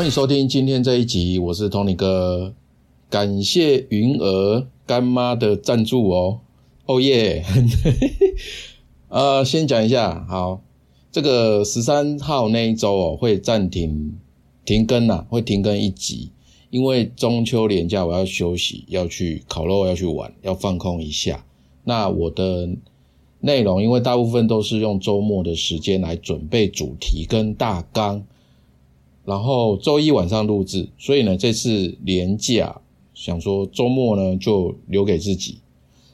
欢迎收听今天这一集，我是 Tony 哥，感谢云儿干妈的赞助哦，哦耶！呃，先讲一下，好，这个十三号那一周哦会暂停停更呐，会停更一集，因为中秋连假我要休息，要去烤肉，要去玩，要放空一下。那我的内容，因为大部分都是用周末的时间来准备主题跟大纲。然后周一晚上录制，所以呢，这次连假想说周末呢就留给自己，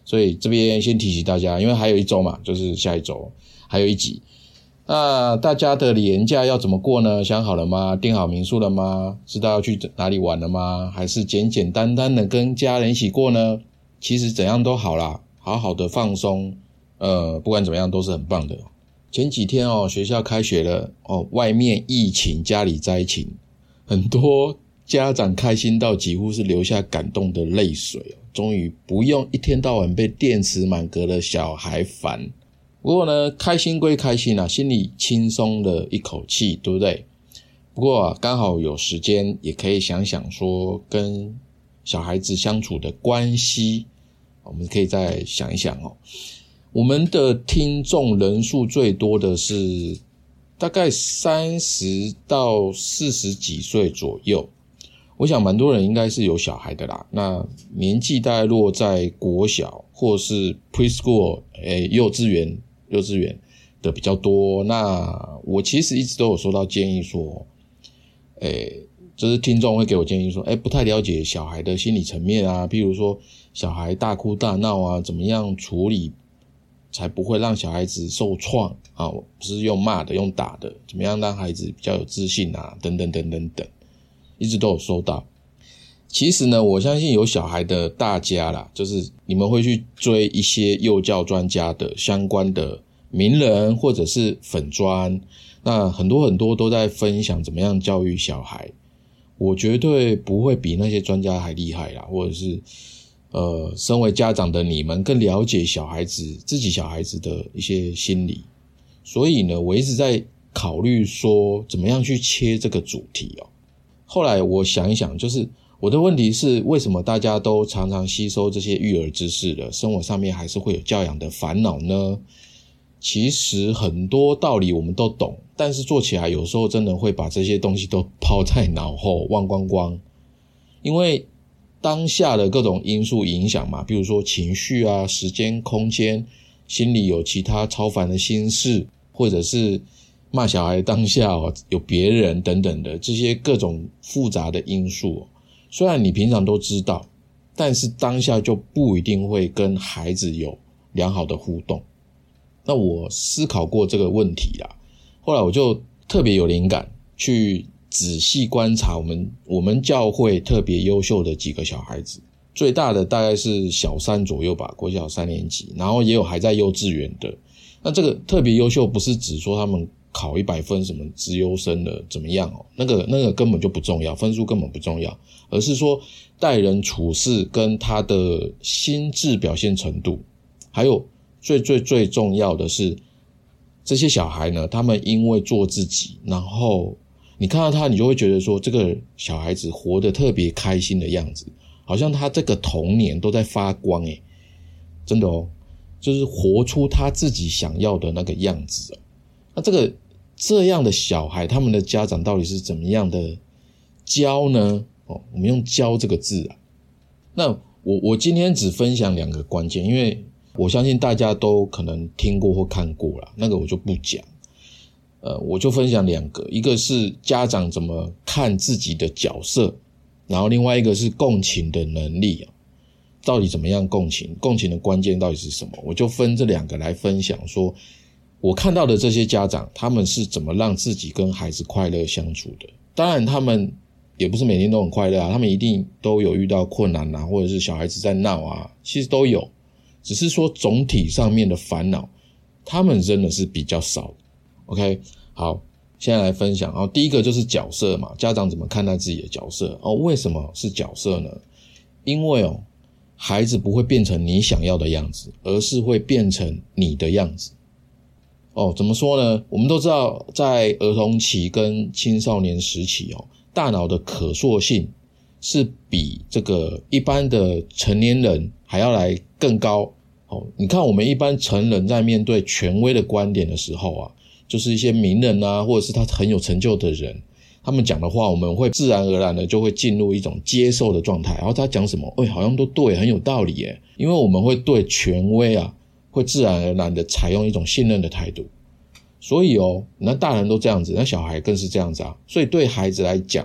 所以这边先提醒大家，因为还有一周嘛，就是下一周还有一集。那大家的年假要怎么过呢？想好了吗？订好民宿了吗？知道要去哪里玩了吗？还是简简单单的跟家人一起过呢？其实怎样都好啦，好好的放松，呃，不管怎么样都是很棒的。前几天哦，学校开学了哦，外面疫情，家里灾情，很多家长开心到几乎是流下感动的泪水哦，终于不用一天到晚被电池满格的小孩烦。不过呢，开心归开心啊，心里轻松了一口气，对不对？不过啊，刚好有时间，也可以想想说跟小孩子相处的关系，我们可以再想一想哦。我们的听众人数最多的是大概三十到四十几岁左右，我想蛮多人应该是有小孩的啦。那年纪大概落在国小或是 preschool，诶，幼稚园、幼稚园的比较多。那我其实一直都有收到建议说，诶，就是听众会给我建议说，诶，不太了解小孩的心理层面啊，譬如说小孩大哭大闹啊，怎么样处理？才不会让小孩子受创啊！不是用骂的，用打的，怎么样让孩子比较有自信啊？等等等等等，一直都有收到。其实呢，我相信有小孩的大家啦，就是你们会去追一些幼教专家的相关的名人或者是粉砖，那很多很多都在分享怎么样教育小孩。我绝对不会比那些专家还厉害啦，或者是。呃，身为家长的你们更了解小孩子自己小孩子的一些心理，所以呢，我一直在考虑说怎么样去切这个主题哦。后来我想一想，就是我的问题是，为什么大家都常常吸收这些育儿知识的，生活上面还是会有教养的烦恼呢？其实很多道理我们都懂，但是做起来有时候真的会把这些东西都抛在脑后，忘光光，因为。当下的各种因素影响嘛，比如说情绪啊、时间、空间，心里有其他超凡的心事，或者是骂小孩当下哦有别人等等的这些各种复杂的因素，虽然你平常都知道，但是当下就不一定会跟孩子有良好的互动。那我思考过这个问题啦，后来我就特别有灵感去。仔细观察我们我们教会特别优秀的几个小孩子，最大的大概是小三左右吧，国小三年级，然后也有还在幼稚园的。那这个特别优秀不是指说他们考一百分什么资优生的怎么样哦，那个那个根本就不重要，分数根本不重要，而是说待人处事跟他的心智表现程度，还有最最最重要的是这些小孩呢，他们因为做自己，然后。你看到他，你就会觉得说，这个小孩子活得特别开心的样子，好像他这个童年都在发光诶，真的哦，就是活出他自己想要的那个样子哦。那这个这样的小孩，他们的家长到底是怎么样的教呢？哦，我们用“教”这个字啊。那我我今天只分享两个关键，因为我相信大家都可能听过或看过了，那个我就不讲。呃，我就分享两个，一个是家长怎么看自己的角色，然后另外一个是共情的能力，到底怎么样共情？共情的关键到底是什么？我就分这两个来分享，说我看到的这些家长，他们是怎么让自己跟孩子快乐相处的。当然，他们也不是每天都很快乐啊，他们一定都有遇到困难啊，或者是小孩子在闹啊，其实都有，只是说总体上面的烦恼，他们真的是比较少。OK，好，现在来分享。哦，第一个就是角色嘛，家长怎么看待自己的角色？哦，为什么是角色呢？因为哦，孩子不会变成你想要的样子，而是会变成你的样子。哦，怎么说呢？我们都知道，在儿童期跟青少年时期哦，大脑的可塑性是比这个一般的成年人还要来更高。哦，你看我们一般成人在面对权威的观点的时候啊，就是一些名人啊，或者是他很有成就的人，他们讲的话，我们会自然而然的就会进入一种接受的状态。然后他讲什么，哎，好像都对，很有道理耶。因为我们会对权威啊，会自然而然的采用一种信任的态度。所以哦，那大人都这样子，那小孩更是这样子啊。所以对孩子来讲，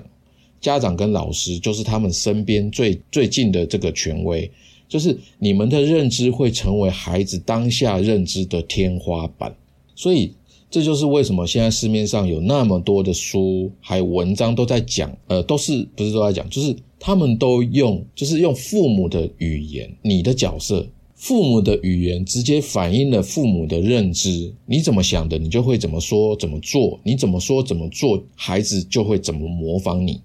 家长跟老师就是他们身边最最近的这个权威，就是你们的认知会成为孩子当下认知的天花板。所以这就是为什么现在市面上有那么多的书还有文章都在讲，呃，都是不是都在讲，就是他们都用就是用父母的语言，你的角色。父母的语言直接反映了父母的认知，你怎么想的，你就会怎么说怎么做，你怎么说怎么做，孩子就会怎么模仿你。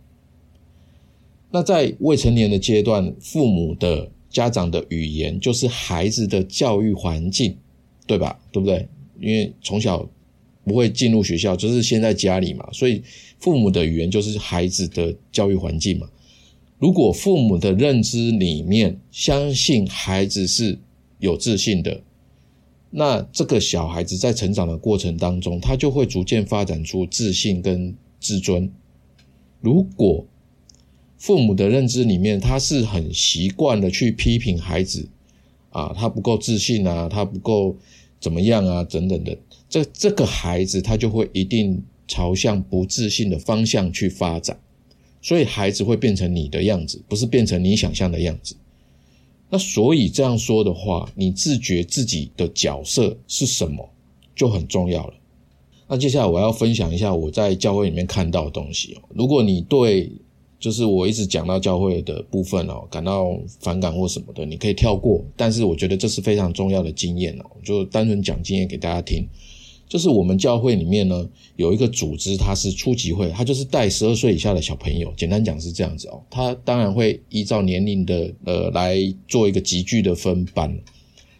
那在未成年的阶段，父母的家长的语言就是孩子的教育环境，对吧？对不对？因为从小不会进入学校，就是先在家里嘛，所以父母的语言就是孩子的教育环境嘛。如果父母的认知里面相信孩子是。有自信的，那这个小孩子在成长的过程当中，他就会逐渐发展出自信跟自尊。如果父母的认知里面，他是很习惯的去批评孩子啊，他不够自信啊，他不够怎么样啊，等等的，这这个孩子他就会一定朝向不自信的方向去发展，所以孩子会变成你的样子，不是变成你想象的样子。那所以这样说的话，你自觉自己的角色是什么就很重要了。那接下来我要分享一下我在教会里面看到的东西哦。如果你对就是我一直讲到教会的部分哦感到反感或什么的，你可以跳过。但是我觉得这是非常重要的经验哦，就单纯讲经验给大家听。就是我们教会里面呢有一个组织，它是初级会，它就是带十二岁以下的小朋友。简单讲是这样子哦，它当然会依照年龄的呃来做一个集聚的分班。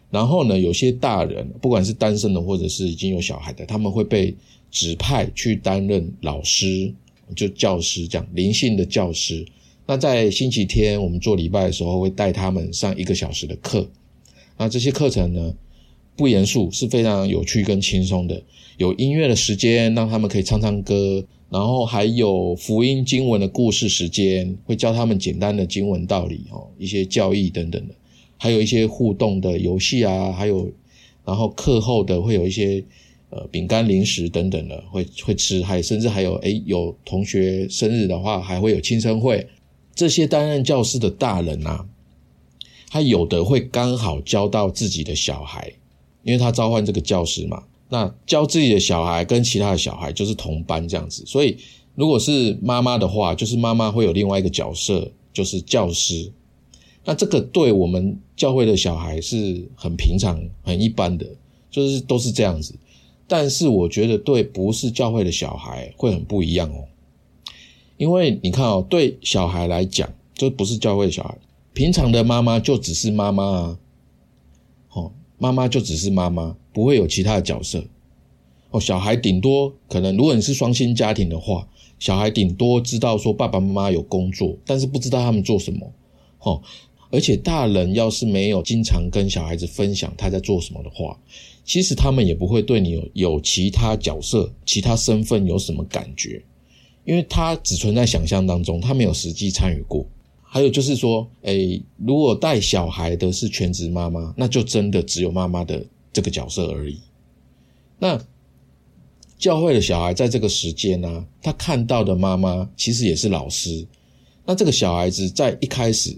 然后呢，有些大人不管是单身的或者是已经有小孩的，他们会被指派去担任老师，就教师这样灵性的教师。那在星期天我们做礼拜的时候，会带他们上一个小时的课。那这些课程呢？不严肃，是非常有趣跟轻松的。有音乐的时间，让他们可以唱唱歌，然后还有福音经文的故事时间，会教他们简单的经文道理哦，一些教义等等的，还有一些互动的游戏啊，还有，然后课后的会有一些呃饼干零食等等的会会吃，还甚至还有诶有同学生日的话，还会有庆生会。这些担任教师的大人呐，他有的会刚好教到自己的小孩。因为他召唤这个教师嘛，那教自己的小孩跟其他的小孩就是同班这样子，所以如果是妈妈的话，就是妈妈会有另外一个角色，就是教师。那这个对我们教会的小孩是很平常、很一般的，就是都是这样子。但是我觉得对不是教会的小孩会很不一样哦，因为你看哦，对小孩来讲，就不是教会的小孩，平常的妈妈就只是妈妈啊，妈妈就只是妈妈，不会有其他的角色。哦，小孩顶多可能，如果你是双薪家庭的话，小孩顶多知道说爸爸妈妈有工作，但是不知道他们做什么。哦，而且大人要是没有经常跟小孩子分享他在做什么的话，其实他们也不会对你有有其他角色、其他身份有什么感觉，因为他只存在想象当中，他没有实际参与过。还有就是说，诶，如果带小孩的是全职妈妈，那就真的只有妈妈的这个角色而已。那教会的小孩在这个时间呢，他看到的妈妈其实也是老师。那这个小孩子在一开始，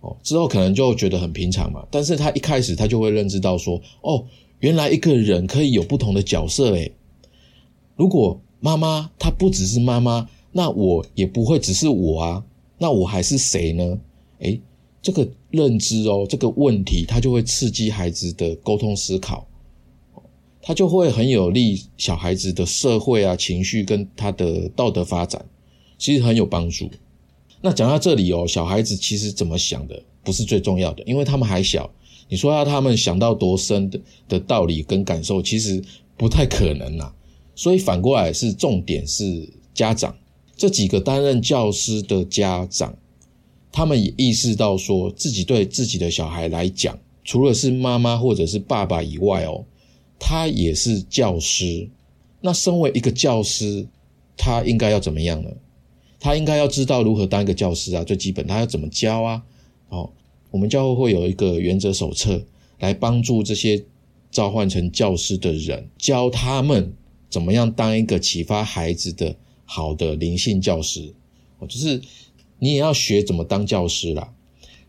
哦，之后可能就觉得很平常嘛。但是他一开始他就会认知到说，哦，原来一个人可以有不同的角色诶。如果妈妈她不只是妈妈，那我也不会只是我啊。那我还是谁呢？诶，这个认知哦，这个问题，它就会刺激孩子的沟通思考，它就会很有利小孩子的社会啊情绪跟他的道德发展，其实很有帮助。那讲到这里哦，小孩子其实怎么想的不是最重要的，因为他们还小。你说要他们想到多深的的道理跟感受，其实不太可能呐。所以反过来是重点是家长。这几个担任教师的家长，他们也意识到说自己对自己的小孩来讲，除了是妈妈或者是爸爸以外哦，他也是教师。那身为一个教师，他应该要怎么样呢？他应该要知道如何当一个教师啊，最基本他要怎么教啊？哦，我们教会会有一个原则手册，来帮助这些召唤成教师的人，教他们怎么样当一个启发孩子的好的灵性教师。哦，就是你也要学怎么当教师啦。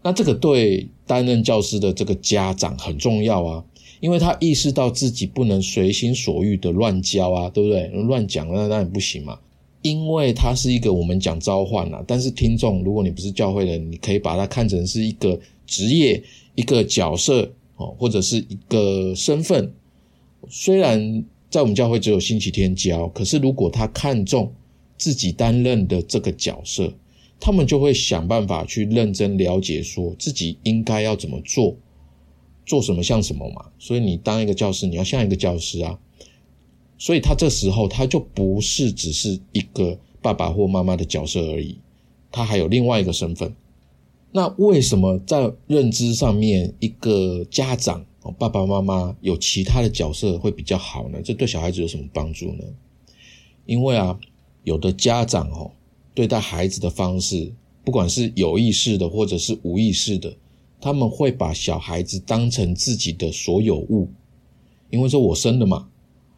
那这个对担任教师的这个家长很重要啊。因为他意识到自己不能随心所欲的乱教啊，对不对？乱讲那那也不行嘛。因为他是一个我们讲召唤啊，但是听众，如果你不是教会的，你可以把它看成是一个职业、一个角色哦，或者是一个身份。虽然在我们教会只有星期天教，可是如果他看重自己担任的这个角色，他们就会想办法去认真了解，说自己应该要怎么做。做什么像什么嘛，所以你当一个教师，你要像一个教师啊。所以他这时候他就不是只是一个爸爸或妈妈的角色而已，他还有另外一个身份。那为什么在认知上面，一个家长，爸爸妈妈有其他的角色会比较好呢？这对小孩子有什么帮助呢？因为啊，有的家长哦，对待孩子的方式，不管是有意识的或者是无意识的。他们会把小孩子当成自己的所有物，因为说我生的嘛，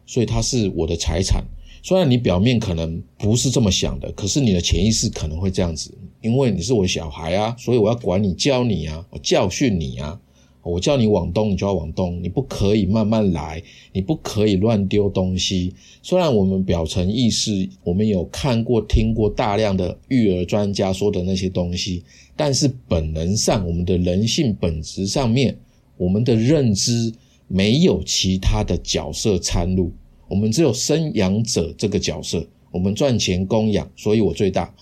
所以他是我的财产。虽然你表面可能不是这么想的，可是你的潜意识可能会这样子，因为你是我小孩啊，所以我要管你、教你啊，我教训你啊。我叫你往东，你就要往东，你不可以慢慢来，你不可以乱丢东西。虽然我们表层意识，我们有看过、听过大量的育儿专家说的那些东西，但是本能上，我们的人性本质上面，我们的认知没有其他的角色参入，我们只有生养者这个角色，我们赚钱供养，所以我最大，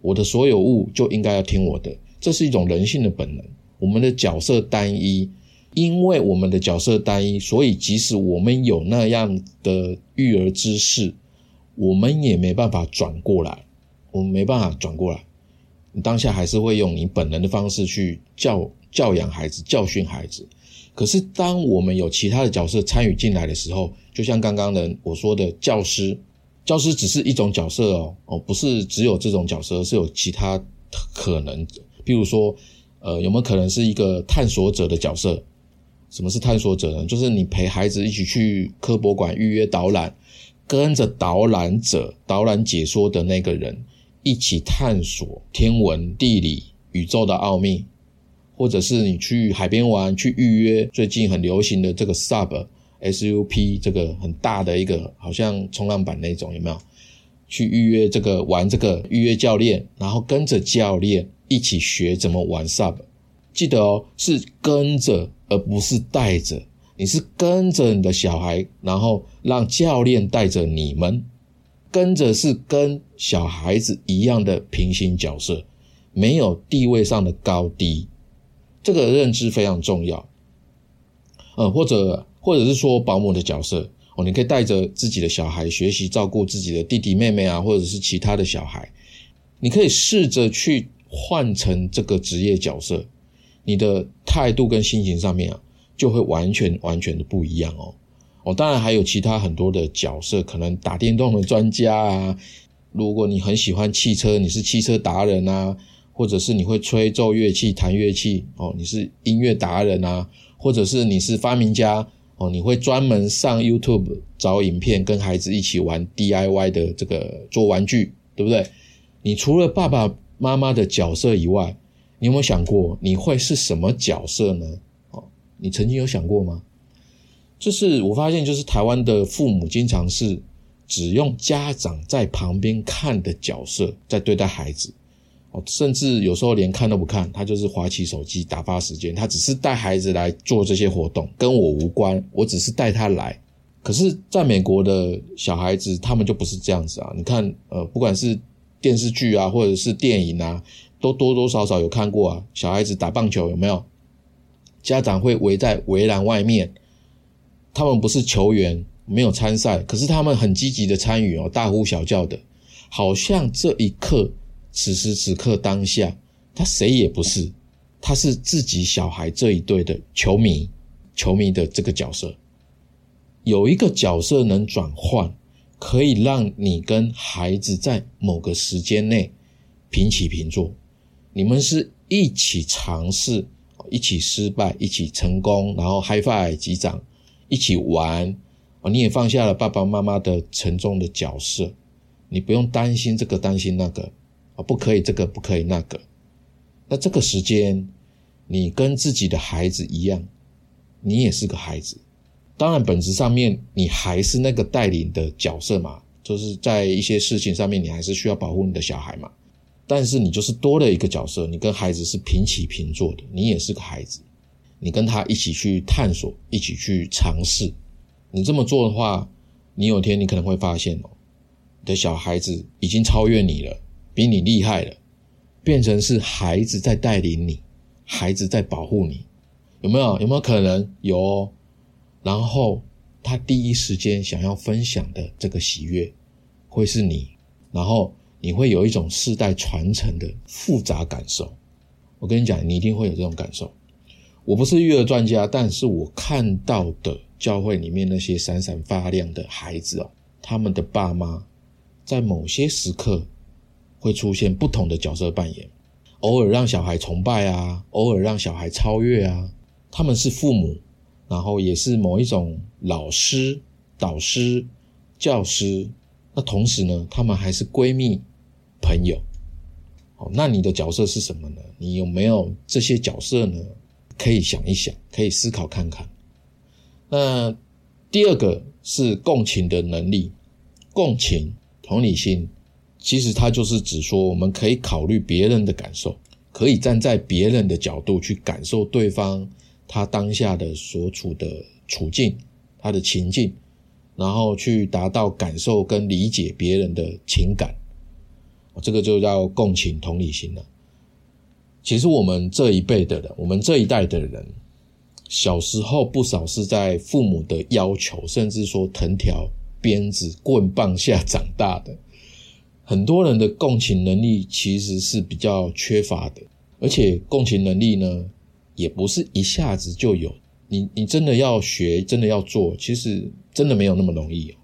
我的所有物就应该要听我的，这是一种人性的本能。我们的角色单一，因为我们的角色单一，所以即使我们有那样的育儿知识，我们也没办法转过来。我们没办法转过来，你当下还是会用你本能的方式去教教养孩子、教训孩子。可是，当我们有其他的角色参与进来的时候，就像刚刚的我说的，教师，教师只是一种角色哦，哦，不是只有这种角色，是有其他可能，譬如说。呃，有没有可能是一个探索者的角色？什么是探索者呢？就是你陪孩子一起去科博馆预约导览，跟着导览者导览解说的那个人一起探索天文、地理、宇宙的奥秘，或者是你去海边玩，去预约最近很流行的这个 SUP SUP 这个很大的一个好像冲浪板那种，有没有？去预约这个玩这个预约教练，然后跟着教练。一起学怎么玩 sub，记得哦，是跟着而不是带着。你是跟着你的小孩，然后让教练带着你们，跟着是跟小孩子一样的平行角色，没有地位上的高低。这个认知非常重要。呃，或者或者是说保姆的角色哦，你可以带着自己的小孩学习照顾自己的弟弟妹妹啊，或者是其他的小孩，你可以试着去。换成这个职业角色，你的态度跟心情上面啊，就会完全完全的不一样哦。哦，当然还有其他很多的角色，可能打电动的专家啊，如果你很喜欢汽车，你是汽车达人啊，或者是你会吹奏乐器、弹乐器哦，你是音乐达人啊，或者是你是发明家哦，你会专门上 YouTube 找影片，跟孩子一起玩 DIY 的这个做玩具，对不对？你除了爸爸。妈妈的角色以外，你有没有想过你会是什么角色呢？哦，你曾经有想过吗？就是我发现，就是台湾的父母经常是只用家长在旁边看的角色在对待孩子，甚至有时候连看都不看，他就是划起手机打发时间，他只是带孩子来做这些活动，跟我无关，我只是带他来。可是，在美国的小孩子，他们就不是这样子啊！你看，呃，不管是电视剧啊，或者是电影啊，都多多少少有看过啊。小孩子打棒球有没有？家长会围在围栏外面，他们不是球员，没有参赛，可是他们很积极的参与哦，大呼小叫的，好像这一刻，此时此刻当下，他谁也不是，他是自己小孩这一队的球迷，球迷的这个角色。有一个角色能转换，可以让你跟孩子在某个时间内平起平坐，你们是一起尝试，一起失败，一起成功，然后 high five 击掌，一起玩。你也放下了爸爸妈妈的沉重的角色，你不用担心这个担心那个啊，不可以这个不可以那个。那这个时间，你跟自己的孩子一样，你也是个孩子。当然，本质上面你还是那个带领的角色嘛，就是在一些事情上面，你还是需要保护你的小孩嘛。但是你就是多了一个角色，你跟孩子是平起平坐的，你也是个孩子，你跟他一起去探索，一起去尝试。你这么做的话，你有天你可能会发现哦，你的小孩子已经超越你了，比你厉害了，变成是孩子在带领你，孩子在保护你，有没有？有没有可能有？然后他第一时间想要分享的这个喜悦，会是你，然后你会有一种世代传承的复杂感受。我跟你讲，你一定会有这种感受。我不是育儿专家，但是我看到的。教会里面那些闪闪发亮的孩子哦，他们的爸妈在某些时刻会出现不同的角色扮演，偶尔让小孩崇拜啊，偶尔让小孩超越啊。他们是父母，然后也是某一种老师、导师、教师。那同时呢，他们还是闺蜜、朋友。好，那你的角色是什么呢？你有没有这些角色呢？可以想一想，可以思考看看。那第二个是共情的能力，共情、同理心，其实它就是指说，我们可以考虑别人的感受，可以站在别人的角度去感受对方他当下的所处的处境、他的情境，然后去达到感受跟理解别人的情感，这个就叫共情、同理心了。其实我们这一辈的人，我们这一代的人。小时候不少是在父母的要求，甚至说藤条、鞭子、棍棒下长大的。很多人的共情能力其实是比较缺乏的，而且共情能力呢，也不是一下子就有。你你真的要学，真的要做，其实真的没有那么容易。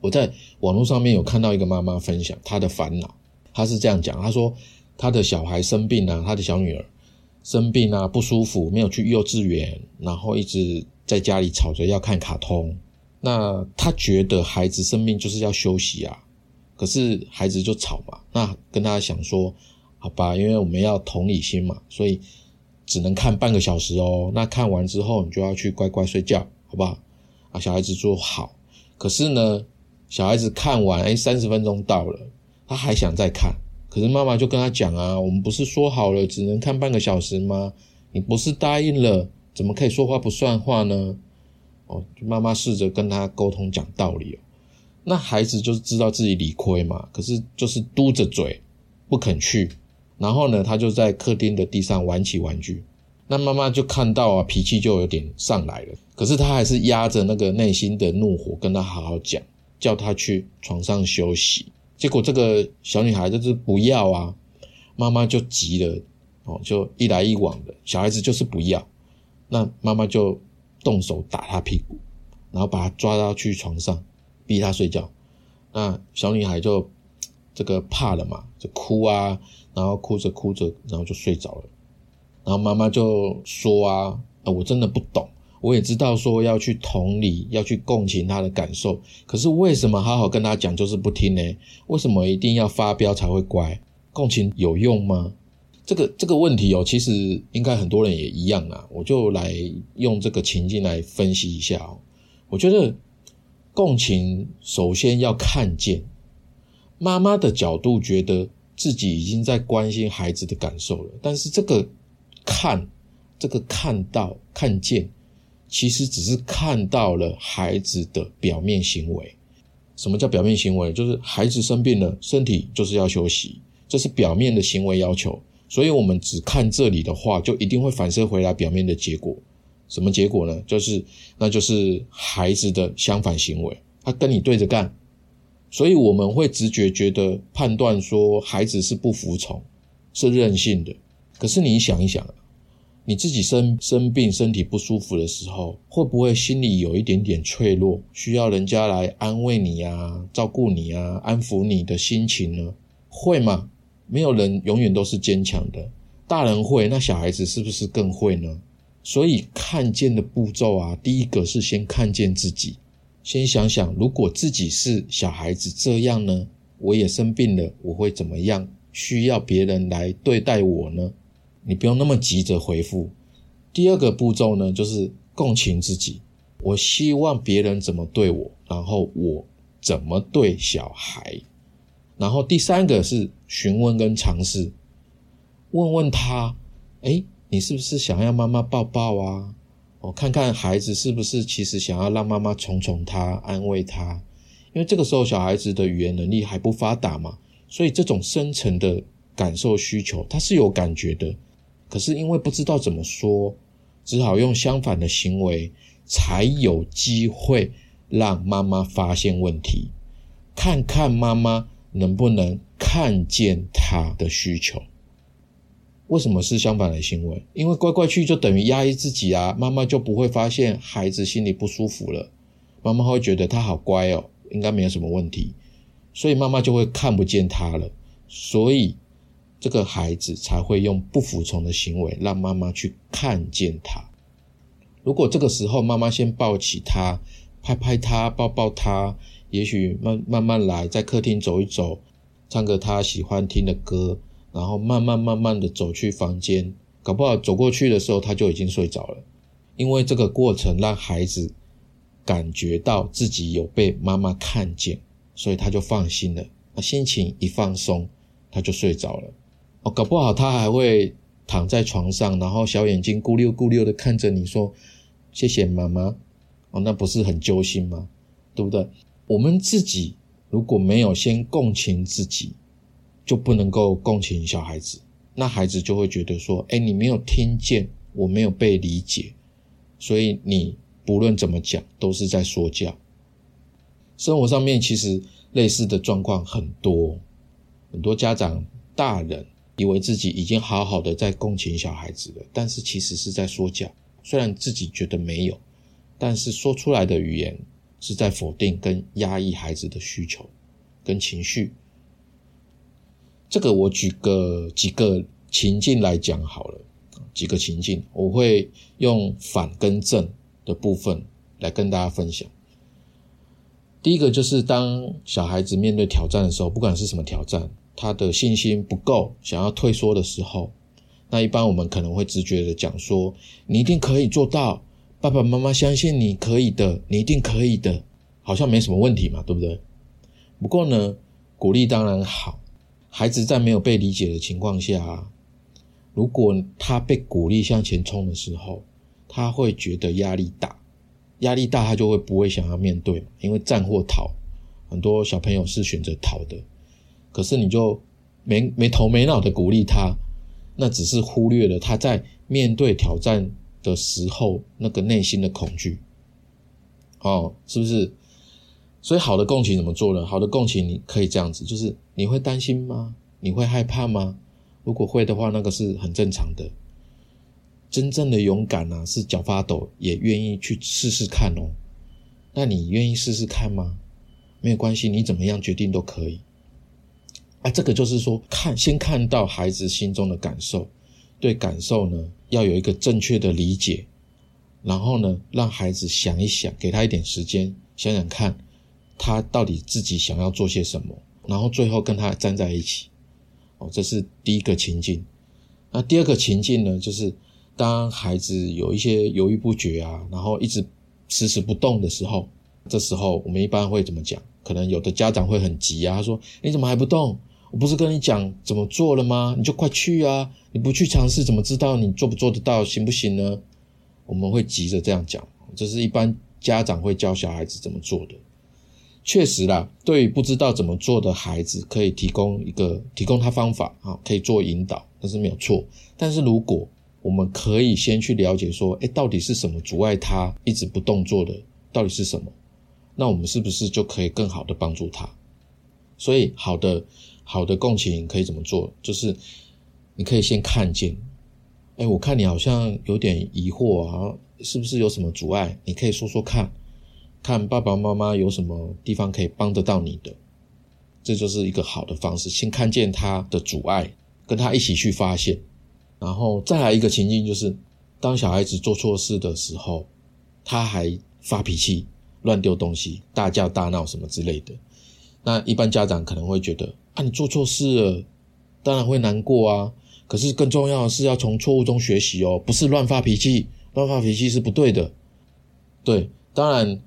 我在网络上面有看到一个妈妈分享她的烦恼，她是这样讲，她说她的小孩生病了，她的小女儿。生病啊，不舒服，没有去幼稚园，然后一直在家里吵着要看卡通。那她觉得孩子生病就是要休息啊，可是孩子就吵嘛。那跟他想说，好吧，因为我们要同理心嘛，所以只能看半个小时哦。那看完之后，你就要去乖乖睡觉，好不好？啊，小孩子说好。可是呢，小孩子看完，哎，三十分钟到了，他还想再看。可是妈妈就跟他讲啊，我们不是说好了只能看半个小时吗？你不是答应了，怎么可以说话不算话呢？哦，妈妈试着跟他沟通讲道理哦。那孩子就是知道自己理亏嘛，可是就是嘟着嘴不肯去。然后呢，他就在客厅的地上玩起玩具。那妈妈就看到啊，脾气就有点上来了。可是他还是压着那个内心的怒火，跟他好好讲，叫他去床上休息。结果这个小女孩就是不要啊，妈妈就急了，哦，就一来一往的，小孩子就是不要，那妈妈就动手打他屁股，然后把他抓到去床上，逼他睡觉，那小女孩就这个怕了嘛，就哭啊，然后哭着哭着，然后就睡着了，然后妈妈就说啊，我真的不懂。我也知道说要去同理，要去共情她的感受，可是为什么好好跟她讲就是不听呢？为什么一定要发飙才会乖？共情有用吗？这个这个问题哦，其实应该很多人也一样啊。我就来用这个情境来分析一下哦。我觉得共情首先要看见妈妈的角度，觉得自己已经在关心孩子的感受了，但是这个看，这个看到看见。其实只是看到了孩子的表面行为。什么叫表面行为？就是孩子生病了，身体就是要休息，这是表面的行为要求。所以，我们只看这里的话，就一定会反射回来表面的结果。什么结果呢？就是那就是孩子的相反行为，他跟你对着干，所以我们会直觉觉得判断说孩子是不服从，是任性的。可是你想一想，你自己生生病、身体不舒服的时候，会不会心里有一点点脆弱，需要人家来安慰你啊、照顾你啊、安抚你的心情呢？会吗？没有人永远都是坚强的。大人会，那小孩子是不是更会呢？所以看见的步骤啊，第一个是先看见自己。先想想，如果自己是小孩子这样呢？我也生病了，我会怎么样？需要别人来对待我呢？你不用那么急着回复。第二个步骤呢，就是共情自己。我希望别人怎么对我，然后我怎么对小孩。然后第三个是询问跟尝试，问问他：哎，你是不是想要妈妈抱抱啊？哦，看看孩子是不是其实想要让妈妈宠宠他、安慰他，因为这个时候小孩子的语言能力还不发达嘛，所以这种深层的感受需求他是有感觉的，可是因为不知道怎么说，只好用相反的行为，才有机会让妈妈发现问题，看看妈妈能不能看见他的需求。为什么是相反的行为？因为乖乖去就等于压抑自己啊，妈妈就不会发现孩子心里不舒服了，妈妈会觉得他好乖哦，应该没有什么问题，所以妈妈就会看不见他了，所以这个孩子才会用不服从的行为让妈妈去看见他。如果这个时候妈妈先抱起他，拍拍他，抱抱他，也许慢慢慢来，在客厅走一走，唱个他喜欢听的歌。然后慢慢慢慢的走去房间，搞不好走过去的时候他就已经睡着了，因为这个过程让孩子感觉到自己有被妈妈看见，所以他就放心了。那心情一放松，他就睡着了。哦，搞不好他还会躺在床上，然后小眼睛咕溜咕溜的看着你说：“谢谢妈妈。”哦，那不是很揪心吗？对不对？我们自己如果没有先共情自己。就不能够共情小孩子，那孩子就会觉得说：“哎，你没有听见，我没有被理解，所以你不论怎么讲都是在说教。”生活上面其实类似的状况很多，很多家长大人以为自己已经好好的在共情小孩子了，但是其实是在说教。虽然自己觉得没有，但是说出来的语言是在否定跟压抑孩子的需求跟情绪。这个我举个几个情境来讲好了，几个情境，我会用反跟正的部分来跟大家分享。第一个就是当小孩子面对挑战的时候，不管是什么挑战，他的信心不够，想要退缩的时候，那一般我们可能会直觉的讲说：“你一定可以做到，爸爸妈妈相信你可以的，你一定可以的，好像没什么问题嘛，对不对？”不过呢，鼓励当然好。孩子在没有被理解的情况下，如果他被鼓励向前冲的时候，他会觉得压力大，压力大他就会不会想要面对，因为战或逃，很多小朋友是选择逃的。可是你就没没头没脑的鼓励他，那只是忽略了他在面对挑战的时候那个内心的恐惧。哦，是不是？所以好的共情怎么做呢？好的共情你可以这样子，就是你会担心吗？你会害怕吗？如果会的话，那个是很正常的。真正的勇敢呢，是脚发抖也愿意去试试看哦。那你愿意试试看吗？没有关系，你怎么样决定都可以。啊，这个就是说，看先看到孩子心中的感受，对感受呢要有一个正确的理解，然后呢让孩子想一想，给他一点时间想想看。他到底自己想要做些什么？然后最后跟他站在一起，哦，这是第一个情境。那第二个情境呢，就是当孩子有一些犹豫不决啊，然后一直迟迟不动的时候，这时候我们一般会怎么讲？可能有的家长会很急啊，他说：“你怎么还不动？我不是跟你讲怎么做了吗？你就快去啊！你不去尝试，怎么知道你做不做得到，行不行呢？”我们会急着这样讲，这是一般家长会教小孩子怎么做的。确实啦，对于不知道怎么做的孩子，可以提供一个提供他方法啊，可以做引导，那是没有错。但是如果我们可以先去了解说，哎，到底是什么阻碍他一直不动作的？到底是什么？那我们是不是就可以更好的帮助他？所以好的好的共情可以怎么做？就是你可以先看见，哎，我看你好像有点疑惑啊，是不是有什么阻碍？你可以说说看，看爸爸妈妈有什么地方可以帮得到你的，这就是一个好的方式。先看见他的阻碍，跟他一起去发现，然后再来一个情境，就是当小孩子做错事的时候，他还发脾气。乱丢东西、大叫大闹什么之类的，那一般家长可能会觉得啊，你做错事了，当然会难过啊。可是更重要的是要从错误中学习哦，不是乱发脾气，乱发脾气是不对的。对，当然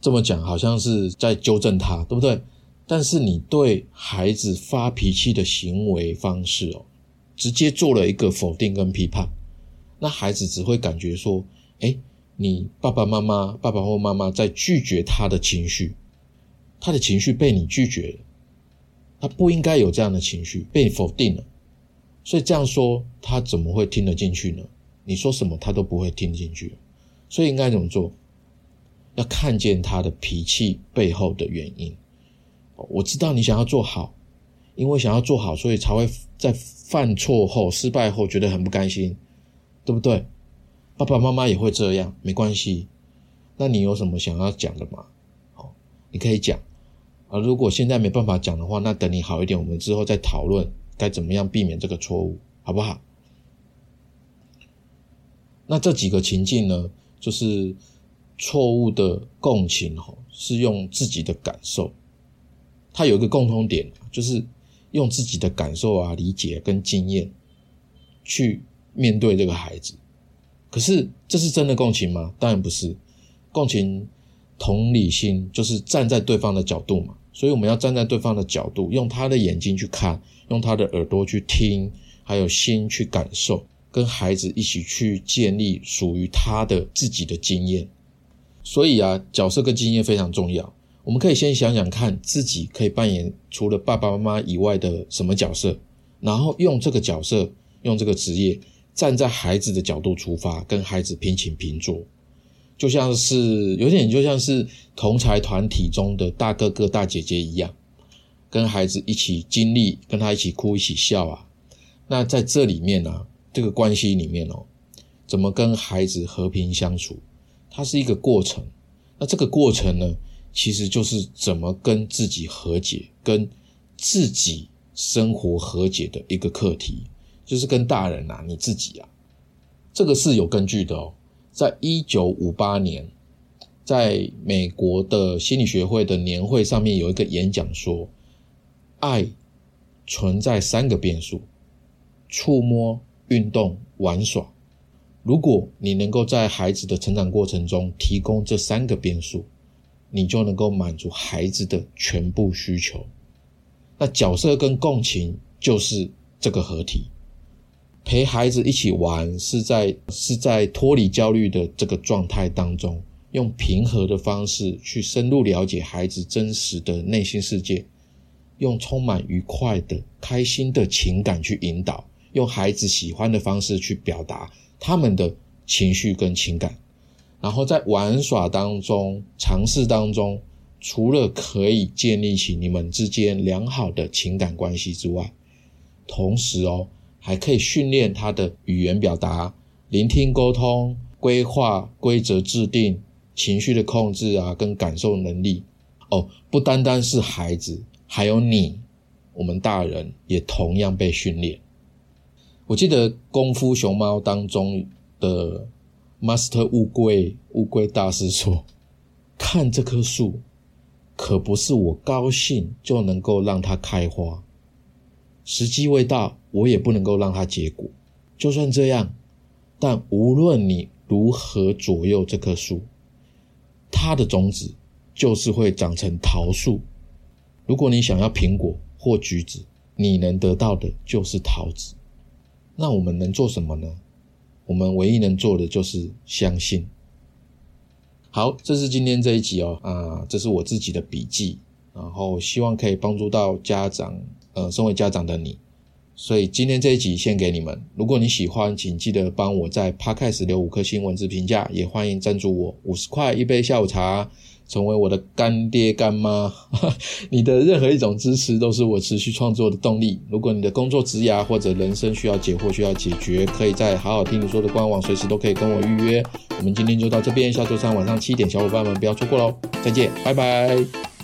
这么讲好像是在纠正他，对不对？但是你对孩子发脾气的行为方式哦，直接做了一个否定跟批判，那孩子只会感觉说，哎。你爸爸妈妈、爸爸或妈妈在拒绝他的情绪，他的情绪被你拒绝了，他不应该有这样的情绪，被你否定了，所以这样说他怎么会听得进去呢？你说什么他都不会听进去，所以应该怎么做？要看见他的脾气背后的原因。我知道你想要做好，因为想要做好，所以才会在犯错后、失败后觉得很不甘心，对不对？爸爸妈妈也会这样，没关系。那你有什么想要讲的吗？好，你可以讲啊。如果现在没办法讲的话，那等你好一点，我们之后再讨论该怎么样避免这个错误，好不好？那这几个情境呢，就是错误的共情，哈，是用自己的感受。它有一个共通点，就是用自己的感受啊、理解跟经验去面对这个孩子。可是这是真的共情吗？当然不是。共情、同理心就是站在对方的角度嘛。所以我们要站在对方的角度，用他的眼睛去看，用他的耳朵去听，还有心去感受，跟孩子一起去建立属于他的自己的经验。所以啊，角色跟经验非常重要。我们可以先想想看，自己可以扮演除了爸爸妈妈以外的什么角色，然后用这个角色，用这个职业。站在孩子的角度出发，跟孩子平起平坐，就像是有点就像是同才团体中的大哥哥大姐姐一样，跟孩子一起经历，跟他一起哭一起笑啊。那在这里面呢，这个关系里面哦，怎么跟孩子和平相处，它是一个过程。那这个过程呢，其实就是怎么跟自己和解，跟自己生活和解的一个课题。就是跟大人啊，你自己啊，这个是有根据的哦。在一九五八年，在美国的心理学会的年会上面有一个演讲说，爱存在三个变数：触摸、运动、玩耍。如果你能够在孩子的成长过程中提供这三个变数，你就能够满足孩子的全部需求。那角色跟共情就是这个合体。陪孩子一起玩，是在是在脱离焦虑的这个状态当中，用平和的方式去深入了解孩子真实的内心世界，用充满愉快的、开心的情感去引导，用孩子喜欢的方式去表达他们的情绪跟情感，然后在玩耍当中、尝试当中，除了可以建立起你们之间良好的情感关系之外，同时哦。还可以训练他的语言表达、聆听、沟通、规划、规则制定、情绪的控制啊，跟感受能力。哦，不单单是孩子，还有你，我们大人也同样被训练。我记得《功夫熊猫》当中的 Master 乌龟乌龟大师说：“看这棵树，可不是我高兴就能够让它开花。”时机未到，我也不能够让它结果。就算这样，但无论你如何左右这棵树，它的种子就是会长成桃树。如果你想要苹果或橘子，你能得到的就是桃子。那我们能做什么呢？我们唯一能做的就是相信。好，这是今天这一集哦，啊，这是我自己的笔记，然后希望可以帮助到家长。呃，身为家长的你，所以今天这一集献给你们。如果你喜欢，请记得帮我在 Podcast 留五颗星文字评价，也欢迎赞助我五十块一杯下午茶。成为我的干爹干妈，你的任何一种支持都是我持续创作的动力。如果你的工作职涯或者人生需要解惑需要解决，可以在好好听你说的官网随时都可以跟我预约。我们今天就到这边，下周三晚上七点，小伙伴们不要错过喽！再见，拜拜。